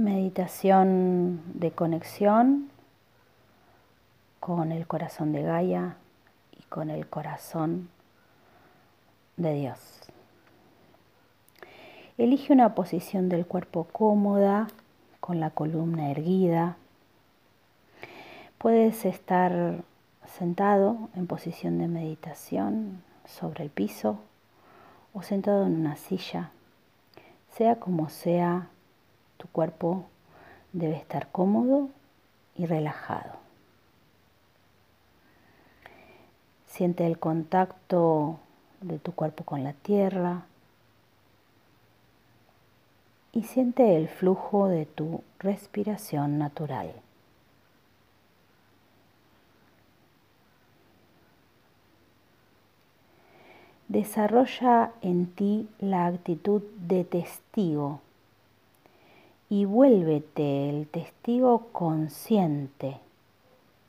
meditación de conexión con el corazón de Gaia y con el corazón de Dios. Elige una posición del cuerpo cómoda, con la columna erguida. Puedes estar sentado en posición de meditación sobre el piso o sentado en una silla. Sea como sea, tu cuerpo debe estar cómodo y relajado. Siente el contacto de tu cuerpo con la tierra y siente el flujo de tu respiración natural. Desarrolla en ti la actitud de testigo y vuélvete el testigo consciente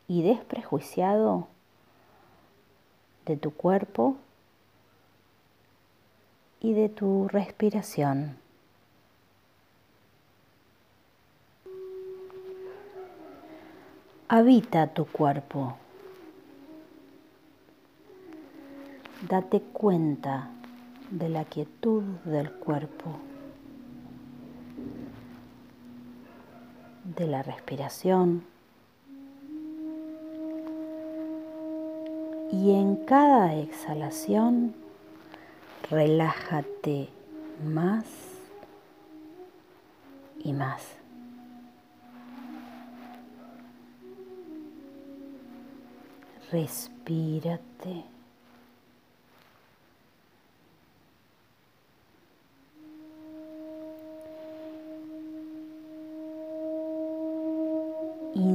y desprejuiciado de tu cuerpo y de tu respiración. Habita tu cuerpo. Date cuenta de la quietud del cuerpo, de la respiración y en cada exhalación relájate más y más. Respírate.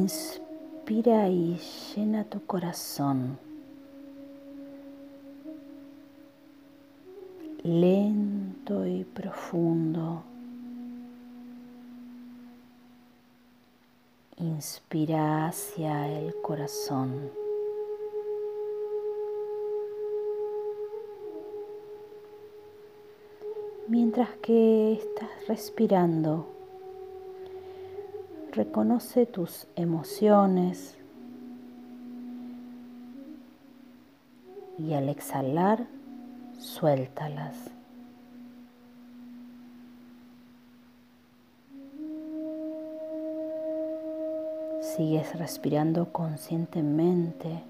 Inspira y llena tu corazón. lento y profundo. Inspira hacia el corazón. Mientras que estás respirando, reconoce tus emociones y al exhalar suéltalas. Sigues respirando conscientemente.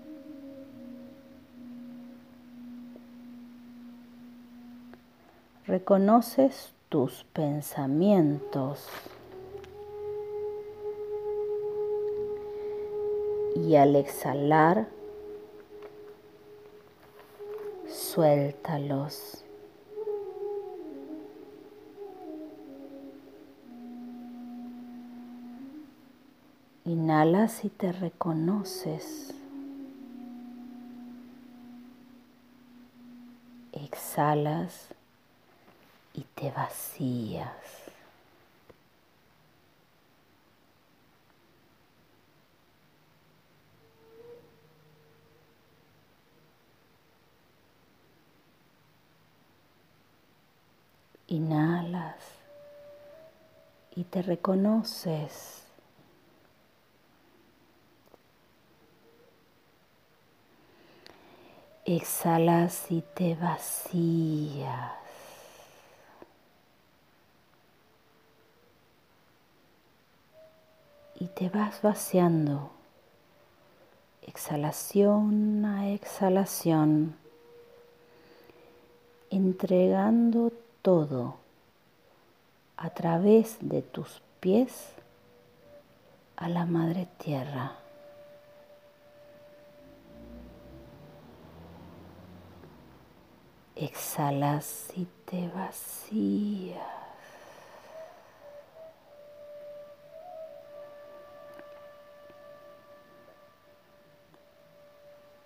Reconoces tus pensamientos y al exhalar suéltalos. Inhalas y te reconoces. Exhalas y te vacías. Inhalas y te reconoces. Exhalas y te vacías. Y te vas vaciando, exhalación a exhalación, entregando todo a través de tus pies a la Madre Tierra. Exhalas y te vacías.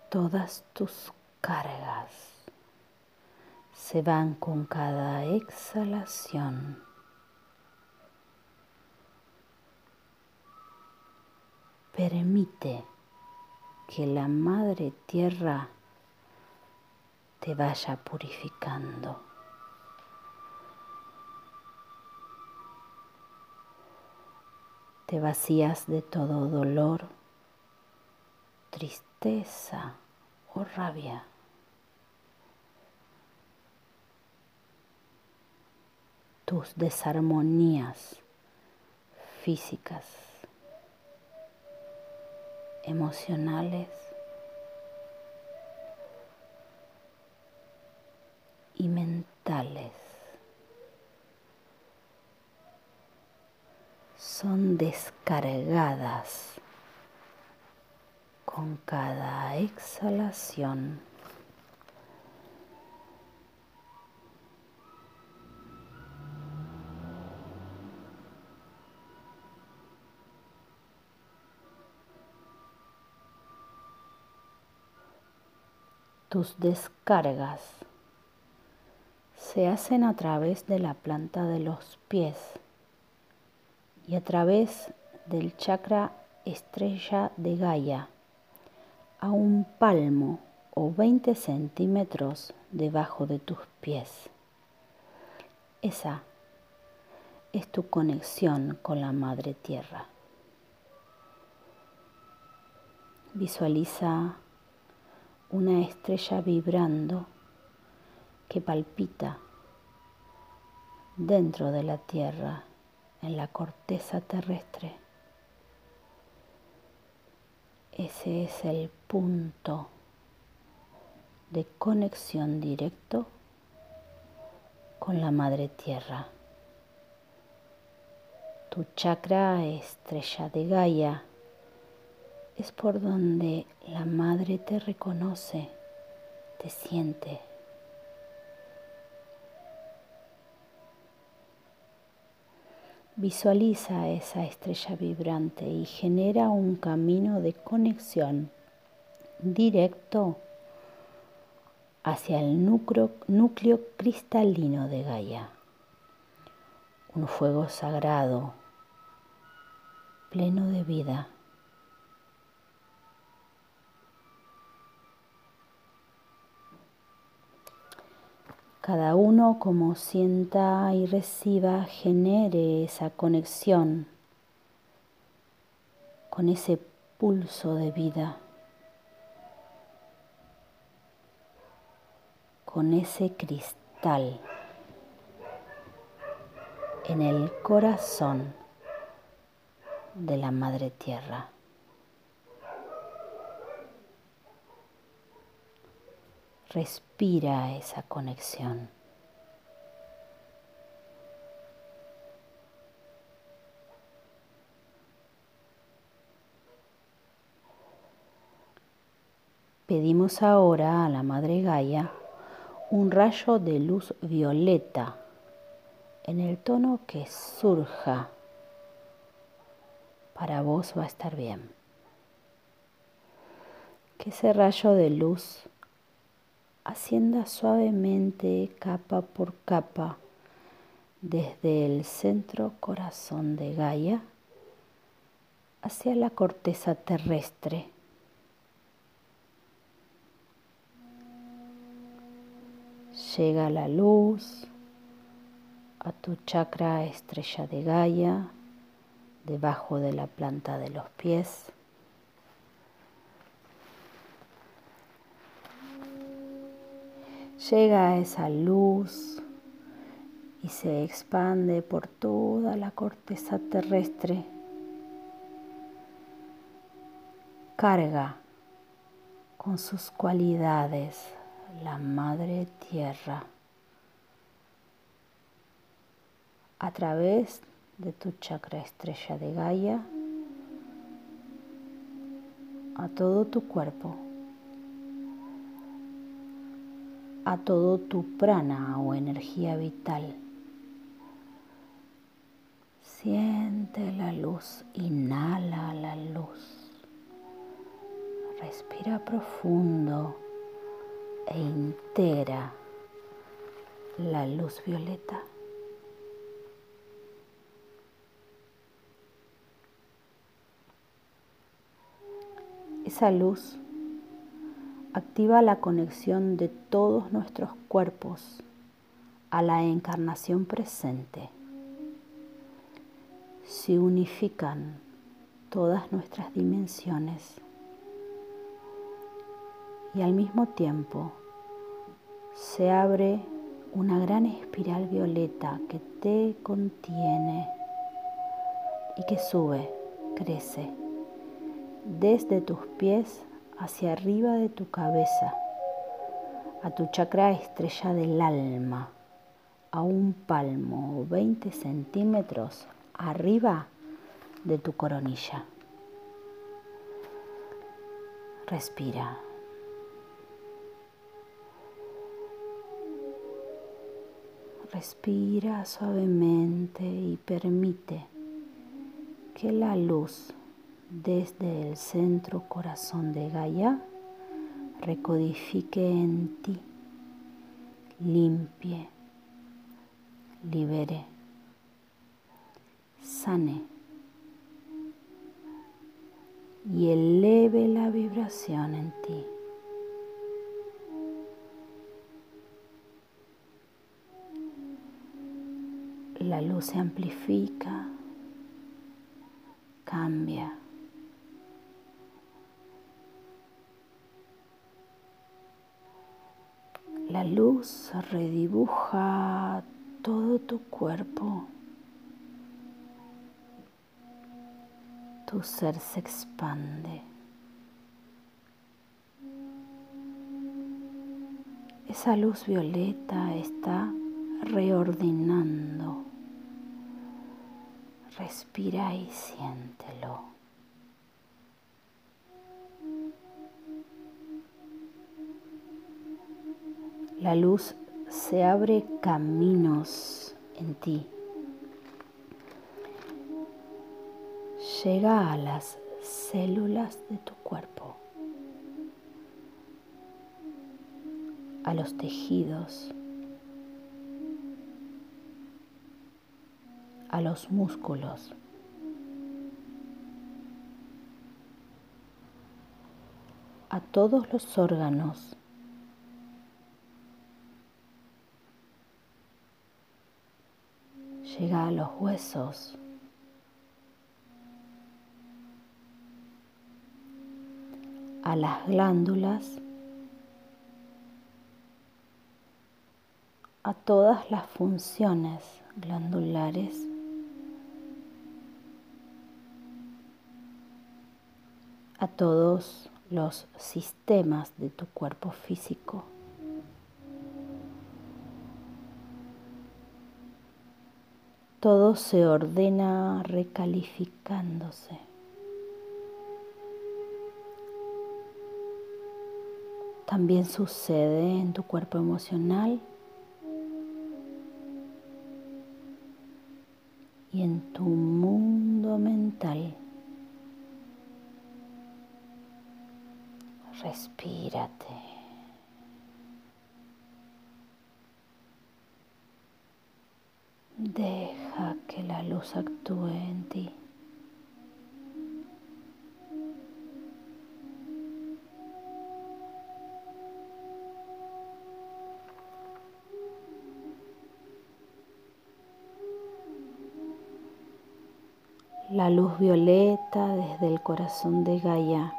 Todas tus cargas se van con cada exhalación. Permite que la Madre Tierra te vaya purificando. Te vacías de todo dolor, tristeza o rabia. Tus desarmonías físicas, emocionales y mentales. Son descargadas con cada exhalación. Tus descargas se hacen a través de la planta de los pies y a través del chakra estrella de Gaia a un palmo o 20 centímetros debajo de tus pies. Esa es tu conexión con la Madre Tierra. Visualiza una estrella vibrando que palpita dentro de la Tierra, en la corteza terrestre. Ese es el punto de conexión directo con la Madre Tierra. Tu chakra estrella de Gaia es por donde la madre te reconoce, te siente. Visualiza esa estrella vibrante y genera un camino de conexión directo hacia el núcleo, cristalino de Gaia. Un fuego sagrado, pleno de vida. Cada uno como sienta y reciba genere esa conexión con ese pulso de vida, con ese cristal en el corazón de la Madre Tierra. Respira esa conexión. Pedimos ahora a la Madre Gaia un rayo de luz violeta en el tono que surja. Para vos va a estar bien. Que ese rayo de luz ascienda suavemente capa por capa desde el centro corazón de Gaia hacia la corteza terrestre. Llega la luz a tu chakra estrella de Gaia, debajo de la planta de los pies. Llega esa luz y se expande por toda la corteza terrestre. Carga con sus cualidades la Madre Tierra a través de tu chakra estrella de Gaia a todo tu cuerpo. A todo tu prana o energía vital. Siente la luz, inhala la luz. Respira profundo e integra la luz violeta. Esa luz activa la conexión de todos nuestros cuerpos a la encarnación presente. se unifican todas nuestras dimensiones y al mismo tiempo se abre una gran espiral violeta que te contiene y que sube, crece desde tus pies hacia arriba de tu cabeza, a tu chakra estrella del alma, a un palmo o 20 centímetros arriba de tu coronilla. Respira. Respira suavemente y permite que la luz desde el centro corazón de Gaia recodifique en ti, limpie, libere, sane y eleve la vibración en ti. La luz se amplifica, cambia. La luz redibuja todo tu cuerpo. Tu ser se expande. Esa luz violeta está reordenando. Respira y siéntelo. La luz se abre caminos en ti. Llega a las células de tu cuerpo, a los tejidos, a los músculos. a todos los órganos llega a los huesos. a las glándulas, a todas las funciones glandulares a todos los sistemas de tu cuerpo físico. Todo se ordena recalificándose. También sucede en tu cuerpo emocional y en tu mundo mental. Respírate. Que la luz actúe en ti. La luz violeta desde el corazón de Gaia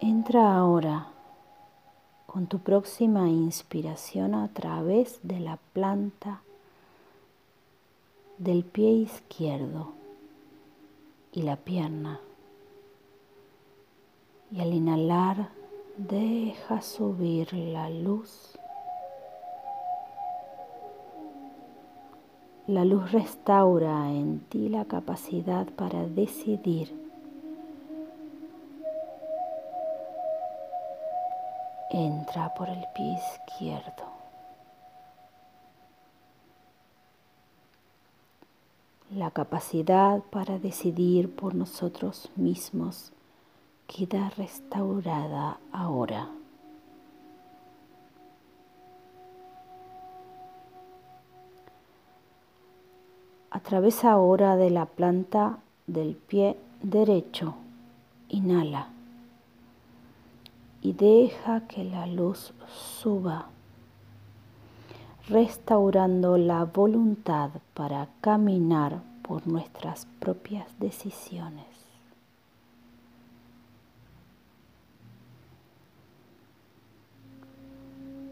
entra ahora con tu próxima inspiración a través de la planta del pie izquierdo y la pierna. Y al inhalar, deja subir la luz. La luz restaura en ti la capacidad para decidir entra por el pie izquierdo. La capacidad para decidir por nosotros mismos queda restaurada ahora. A través ahora de la planta del pie derecho. Inhala y deja que la luz suba, restaurando la voluntad para caminar por nuestras propias decisiones.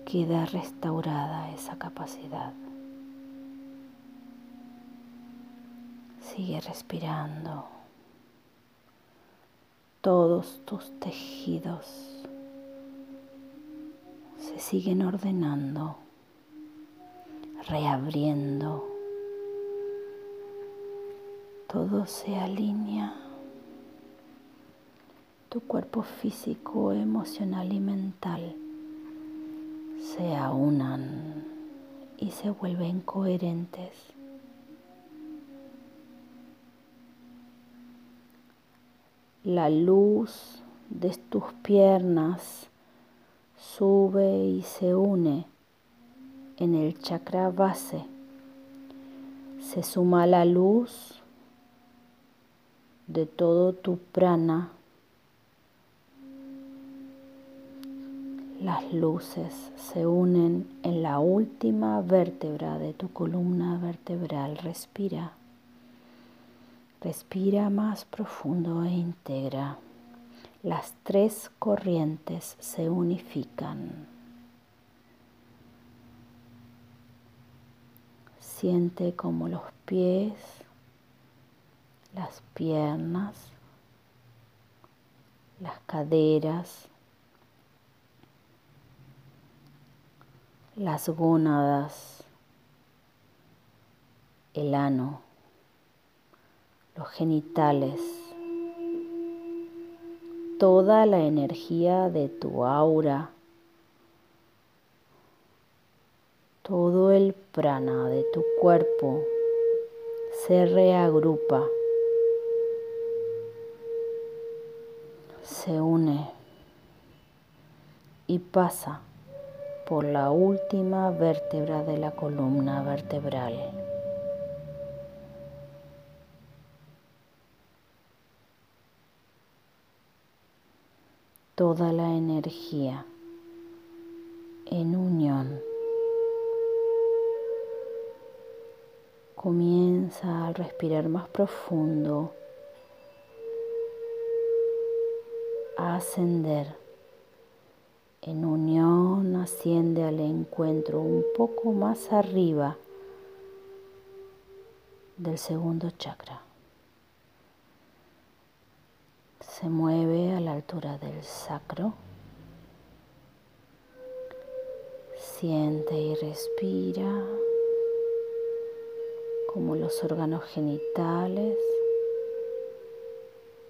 Queda restaurada esa capacidad. Sigue respirando. Todos tus tejidos se siguen ordenando, reabriendo. Todo se alinea. Tu cuerpo físico, emocional y mental se aunan y se vuelven coherentes. La luz de tus piernas sube y se une en el chakra base. Se suma la luz de todo tu prana. Las luces se unen en la última vértebra de tu columna vertebral. Respira. Respira más profundo e integra. Las tres corrientes se unifican. Siente como los pies, las piernas, las caderas, las gónadas, el ano los genitales, toda la energía de tu aura, todo el prana de tu cuerpo se reagrupa, se une y pasa por la última vértebra de la columna vertebral. toda la energía en unión. Comienza a respirar más profundo, a ascender. En unión asciende al encuentro un poco más arriba del segundo chakra. se mueve a la altura del sacro. Siente y respira como los órganos genitales,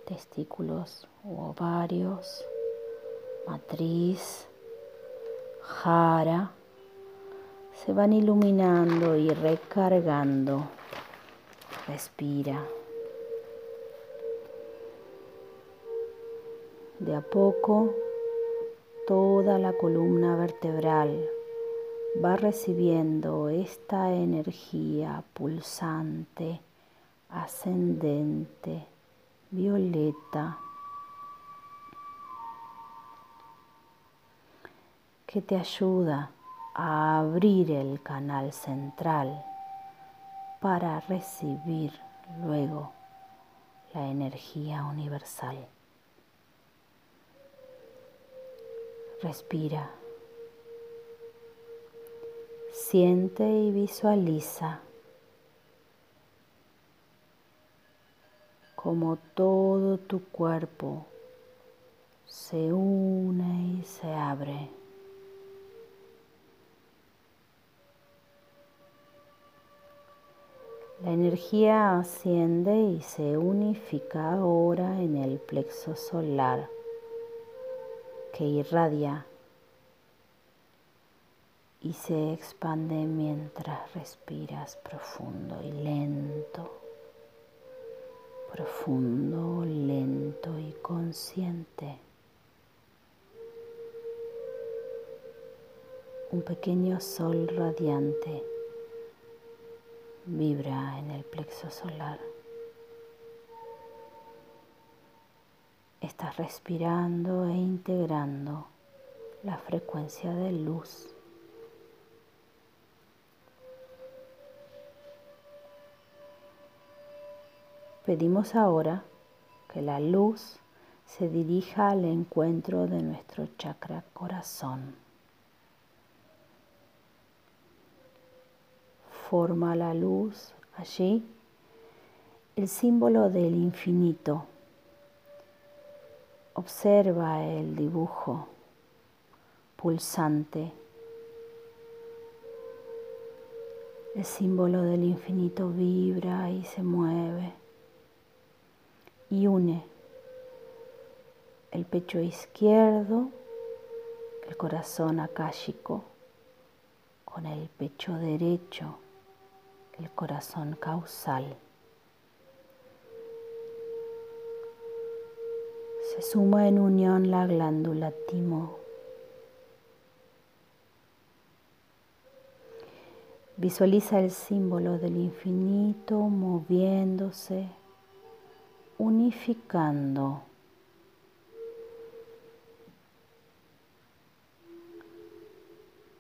testículos u ovarios, matriz, jara, se van iluminando y recargando. Respira. De a poco, toda la columna vertebral va recibiendo esta energía pulsante, ascendente, violeta, que te ayuda a abrir el canal central para recibir luego la energía universal. Respira. Siente y visualiza como todo tu cuerpo se une y se abre. La energía asciende y se unifica ahora en el plexo solar que irradia y se expande mientras respiras profundo y lento, profundo, lento y consciente. Un pequeño sol radiante vibra en el plexo solar. Estás respirando e integrando la frecuencia de luz Pedimos ahora que la luz se dirija al encuentro de nuestro chakra corazón. Forma la luz allí el símbolo del infinito. Observa el dibujo pulsante. El símbolo del infinito vibra y se mueve y une el pecho izquierdo, el corazón akáshico, con el pecho derecho, el corazón causal. Se suma en unión la glándula timo. Visualiza el símbolo del infinito moviéndose, unificando.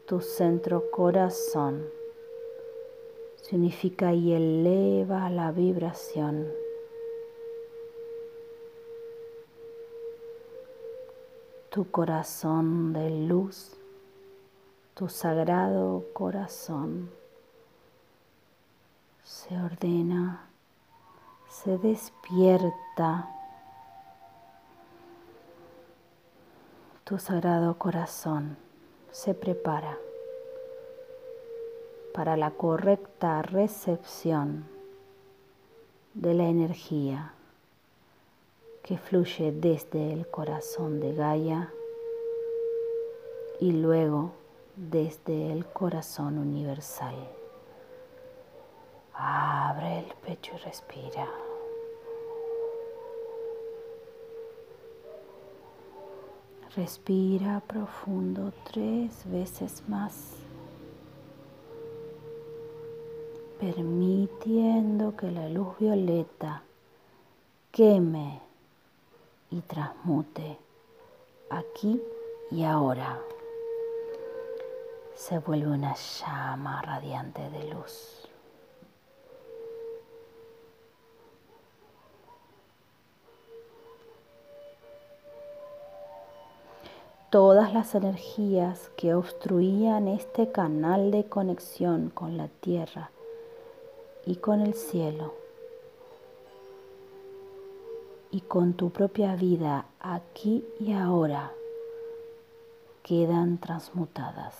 Tu centro corazón se unifica y eleva la vibración. tu corazón de luz, tu sagrado corazón se ordena, se despierta. Tu sagrado corazón se prepara para la correcta recepción de la energía que fluye desde el corazón de Gaia y luego desde el corazón universal. Abre el pecho y respira. Respira profundo tres veces más, permitiendo que la luz violeta queme y transmute aquí y ahora. Se vuelve una llama radiante de luz. Todas las energías que obstruían este canal de conexión con la tierra y con el cielo y con tu propia vida aquí y ahora quedan transmutadas.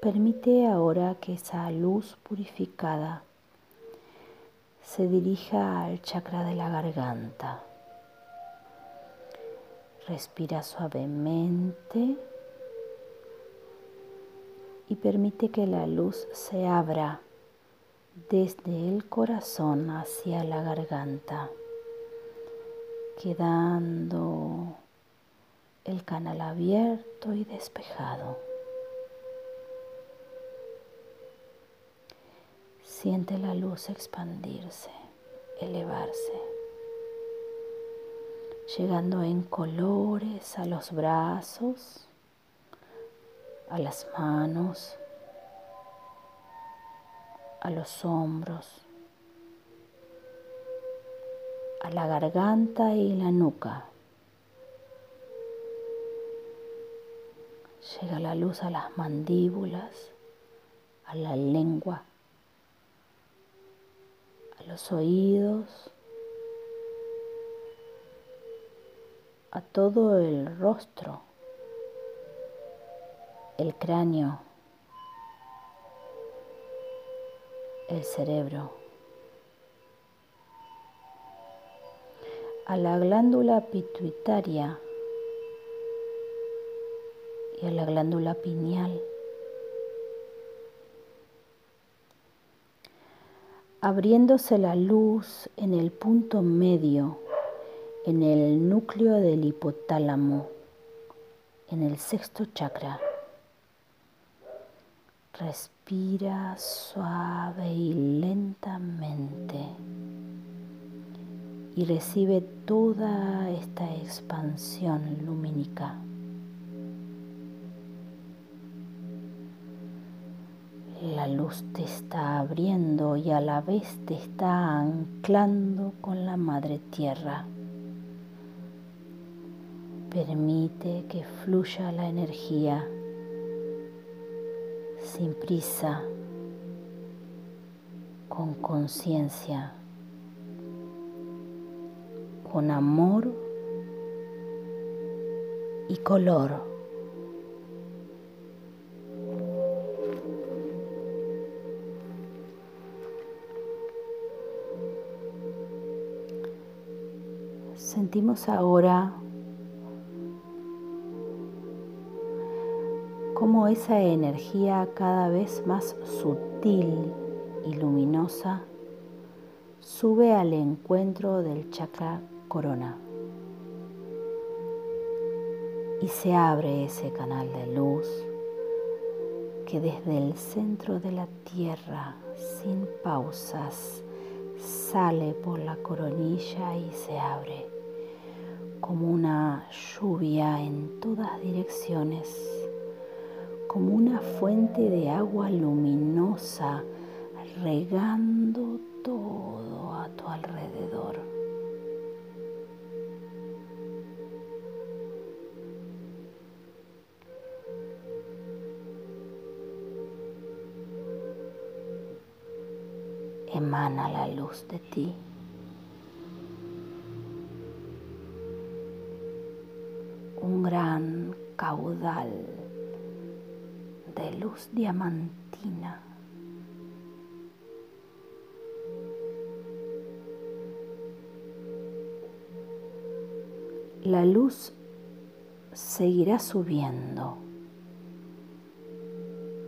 Permite ahora que esa luz purificada se dirija al chakra de la garganta. Respira suavemente y permite que la luz se abra desde el corazón hacia la garganta, quedando el canal abierto y despejado. Siente la luz expandirse, elevarse, llegando en colores a los brazos, a las manos, a los hombros, a la garganta y la nuca. Llega la luz a las mandíbulas, a la lengua, los oídos, a todo el rostro el cráneo, el cerebro, a la glándula pituitaria y a la glándula pineal. Abriéndose la luz en el punto medio, en el núcleo del hipotálamo, en el sexto chakra. Respira suave y lentamente y recibe toda esta expansión lumínica. La luz te está abriendo y a la vez te está anclando con la madre tierra. Permite que fluya la energía sin prisa, con conciencia, con amor y color. Sentimos ahora cómo esa energía cada vez más sutil y luminosa sube al encuentro del chakra corona y se abre ese canal de luz que desde el centro de la tierra sin pausas sale por la coronilla y se abre como una lluvia en todas direcciones como una fuente de agua luminosa regando todo a tu alrededor. Emana la luz de ti. De luz diamantina. La luz seguirá subiendo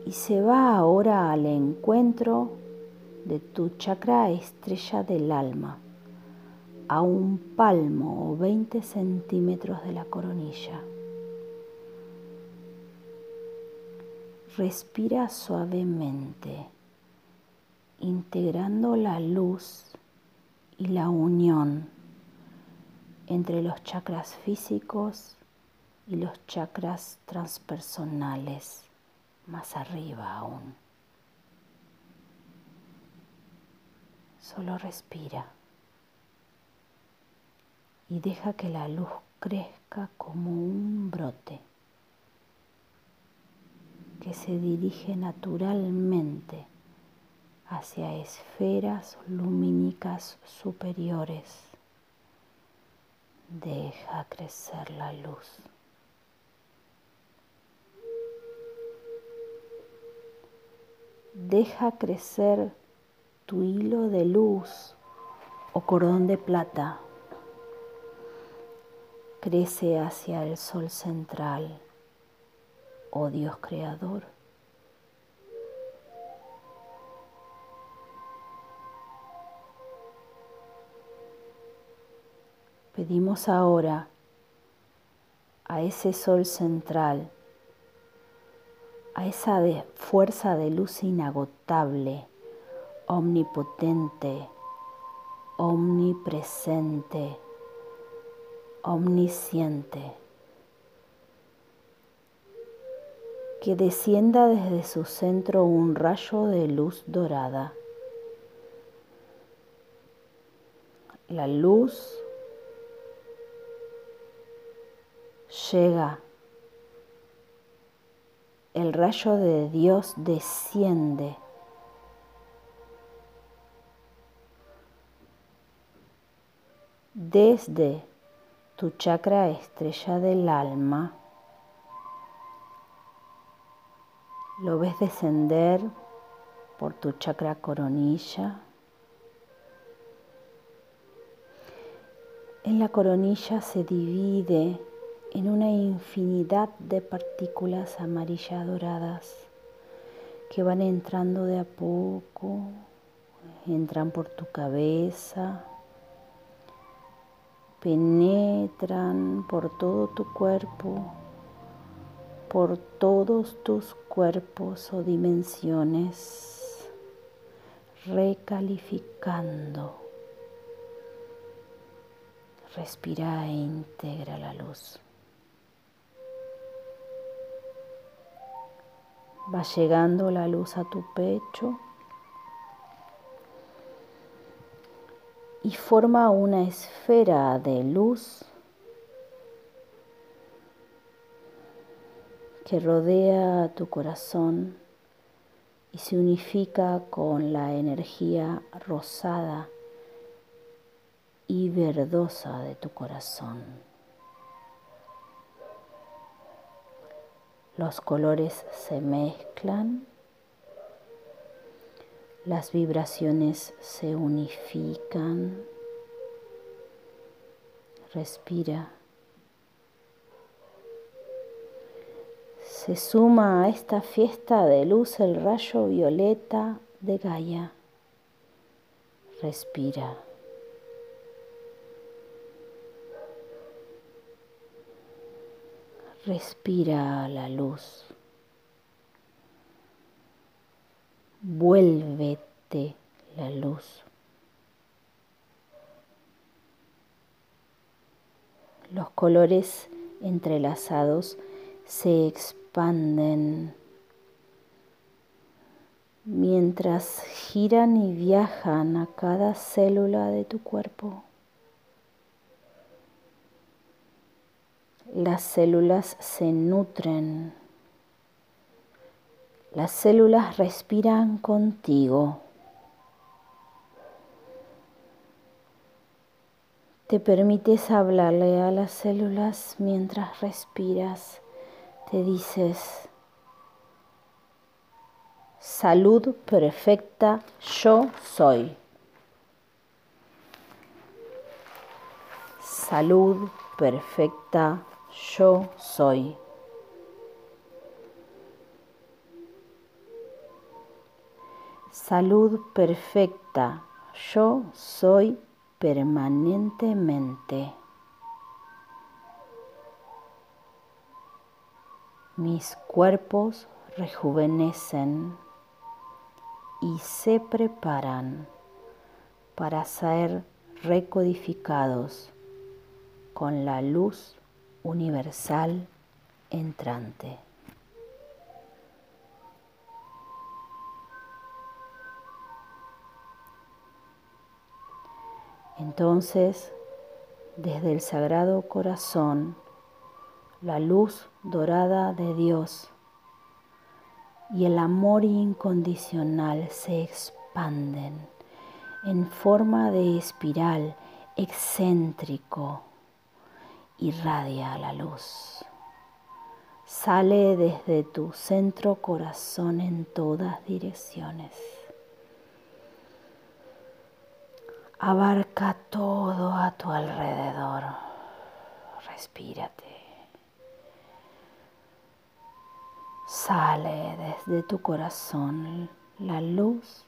y se va ahora al encuentro de tu chakra estrella del alma, a un palmo o 20 centímetros de la coronilla. Respira suavemente, integrando la luz y la unión entre los chakras físicos y los chakras transpersonales más arriba aún. Solo respira y deja que la luz crezca como un brote que se dirige naturalmente hacia esferas lumínicas superiores. Deja crecer la luz. Deja crecer tu hilo de luz o cordón de plata. Crece hacia el sol central oh Dios Creador. Pedimos ahora a ese sol central, a esa fuerza de luz inagotable, omnipotente, omnipresente, omnisciente que descienda desde su centro un rayo de luz dorada. La luz llega, el rayo de Dios desciende. Desde tu chakra estrella del alma Lo ves descender por tu chakra coronilla. En la coronilla se divide en una infinidad de partículas amarillas doradas que van entrando de a poco, entran por tu cabeza, penetran por todo tu cuerpo por todos tus cuerpos o dimensiones, recalificando. Respira e integra la luz. Va llegando la luz a tu pecho y forma una esfera de luz que rodea tu corazón y se unifica con la energía rosada y verdosa de tu corazón. Los colores se mezclan, las vibraciones se unifican. Respira. Se suma a esta fiesta de luz el rayo violeta de Gaia. Respira. Respira la luz. Vuélvete la luz. Los colores entrelazados se expanden mientras giran y viajan a cada célula de tu cuerpo. Las células se nutren, las células respiran contigo. Te permites hablarle a las células mientras respiras te dices, salud perfecta yo soy. Salud perfecta yo soy. Salud perfecta yo soy permanentemente. Mis cuerpos rejuvenecen y se preparan para ser recodificados con la luz universal entrante. Entonces, desde el Sagrado Corazón, la luz dorada de Dios y el amor incondicional se expanden en forma de espiral excéntrico, irradia la luz. Sale desde tu centro corazón en todas direcciones. Abarca todo a tu alrededor. Respírate. Sale desde tu corazón la luz,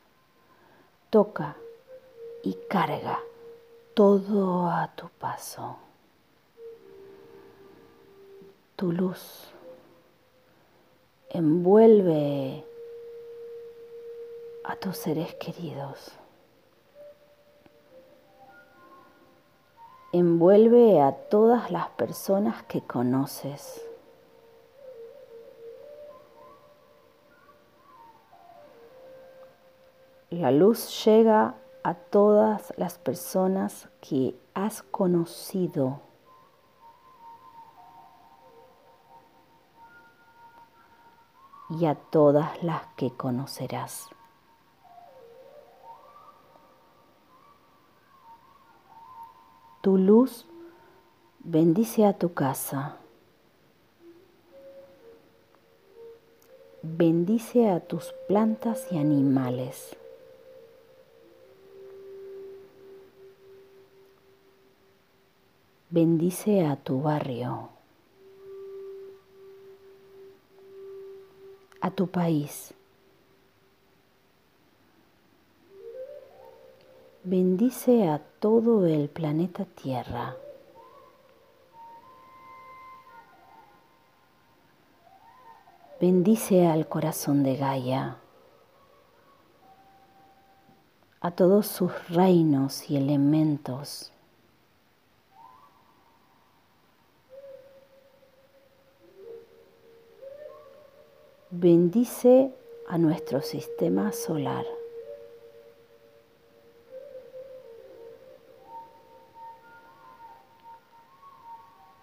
toca y carga todo a tu paso. Tu luz envuelve a tus seres queridos. Envuelve a todas las personas que conoces. La luz llega a todas las personas que has conocido. y a todas las que conocerás. Tu luz bendice a tu casa. Bendice a tus plantas y animales. Bendice a tu barrio, a tu país. Bendice a todo el planeta Tierra. Bendice al corazón de Gaia, a todos sus reinos y elementos. Bendice a nuestro sistema solar.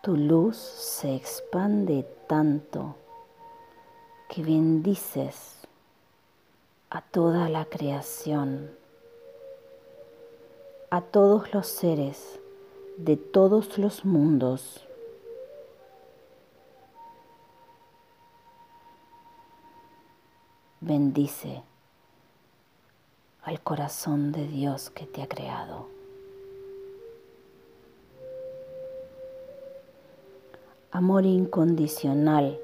Tu luz se expande tanto que bendices a toda la creación, a todos los seres de todos los mundos. Bendice al corazón de Dios que te ha creado. Amor incondicional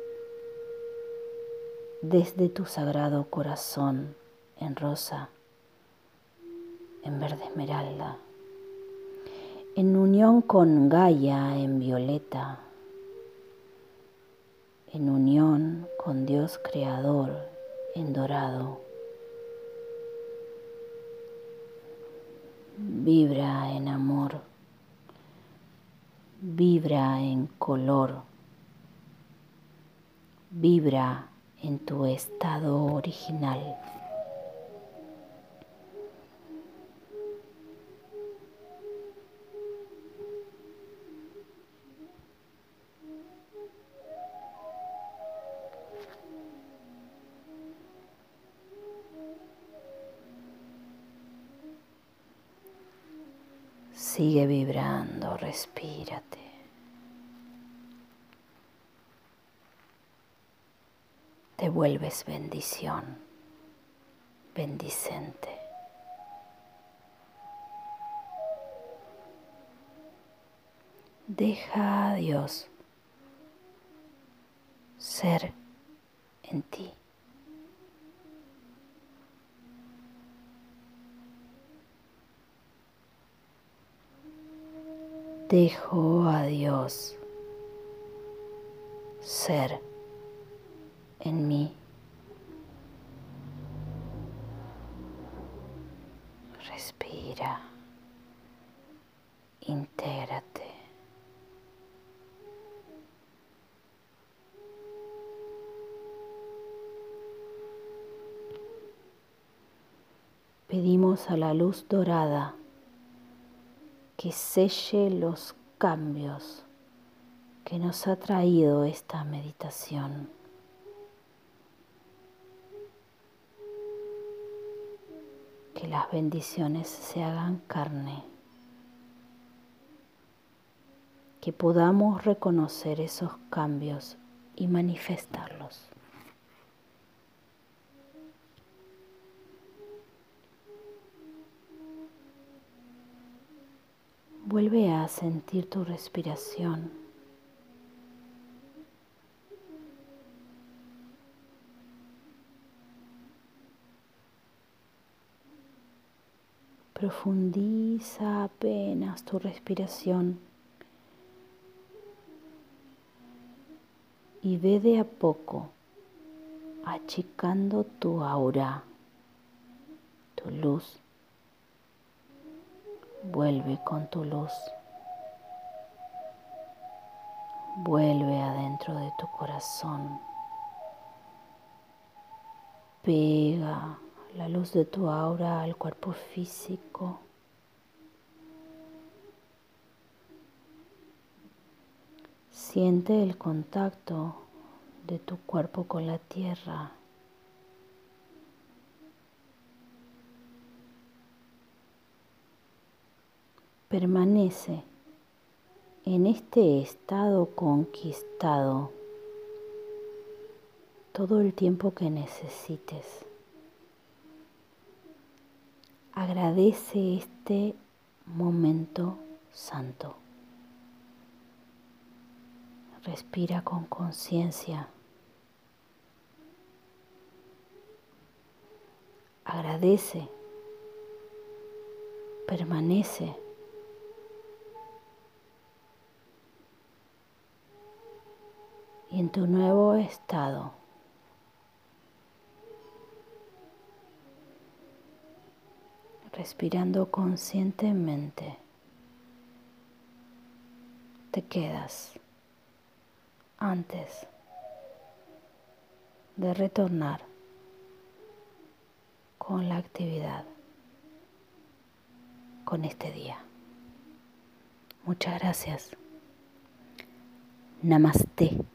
desde tu sagrado corazón en rosa, en verde esmeralda, en unión con Gaia en violeta, en unión con Dios Creador en dorado. Vibra en amor, vibra en color, vibra en tu estado original. Sigue vibrando, respírate. Te vuelves bendición, bendicente. Deja a Dios ser en ti. Dejo a Dios ser en mí. Respira, intégrate. Pedimos a la luz dorada que selle los cambios que nos ha traído esta meditación. Que las bendiciones se hagan carne. Que podamos reconocer esos cambios y manifestarlos. Vuelve a sentir tu respiración. Profundiza apenas tu respiración y ve de a poco achicando tu aura, tu luz Vuelve con tu luz. Vuelve adentro de tu corazón. Pega la luz de tu aura al cuerpo físico. Siente el contacto de tu cuerpo con la tierra. Permanece en este estado conquistado todo el tiempo que necesites. Agradece este momento santo. Respira con conciencia. Agradece. Permanece. Y en tu nuevo estado. Respirando conscientemente, te quedas antes de retornar con la actividad, con este día. Muchas gracias. Namaste.